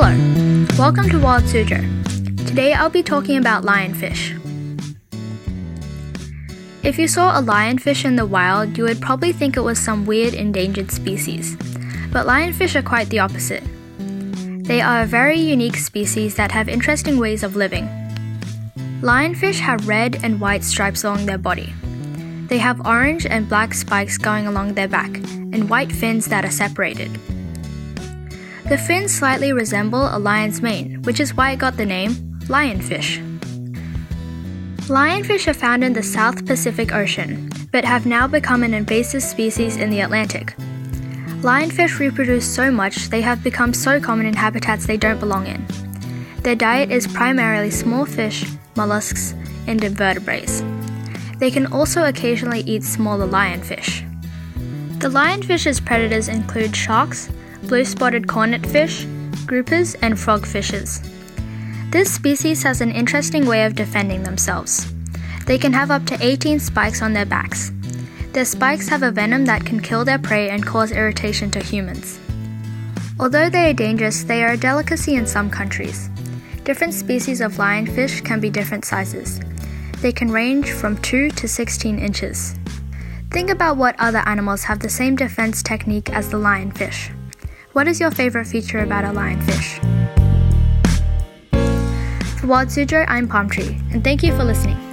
Hello, welcome to Wild Suzhou. Today I'll be talking about lionfish. If you saw a lionfish in the wild, you would probably think it was some weird endangered species. But lionfish are quite the opposite. They are a very unique species that have interesting ways of living. Lionfish have red and white stripes along their body. They have orange and black spikes going along their back, and white fins that are separated. The fins slightly resemble a lion's mane, which is why it got the name lionfish. Lionfish are found in the South Pacific Ocean, but have now become an invasive species in the Atlantic. Lionfish reproduce so much they have become so common in habitats they don't belong in. Their diet is primarily small fish, mollusks, and invertebrates. They can also occasionally eat smaller lionfish. The lionfish's predators include sharks, blue spotted cornet fish, groupers, and frogfishes. This species has an interesting way of defending themselves. They can have up to 18 spikes on their backs. Their spikes have a venom that can kill their prey and cause irritation to humans. Although they are dangerous, they are a delicacy in some countries. Different species of lionfish can be different sizes. They can range from 2 to 16 inches. Think about what other animals have the same defense technique as the lionfish. What is your favorite feature about a lionfish? For Wild Suzhou, I'm Palm Tree, and thank you for listening.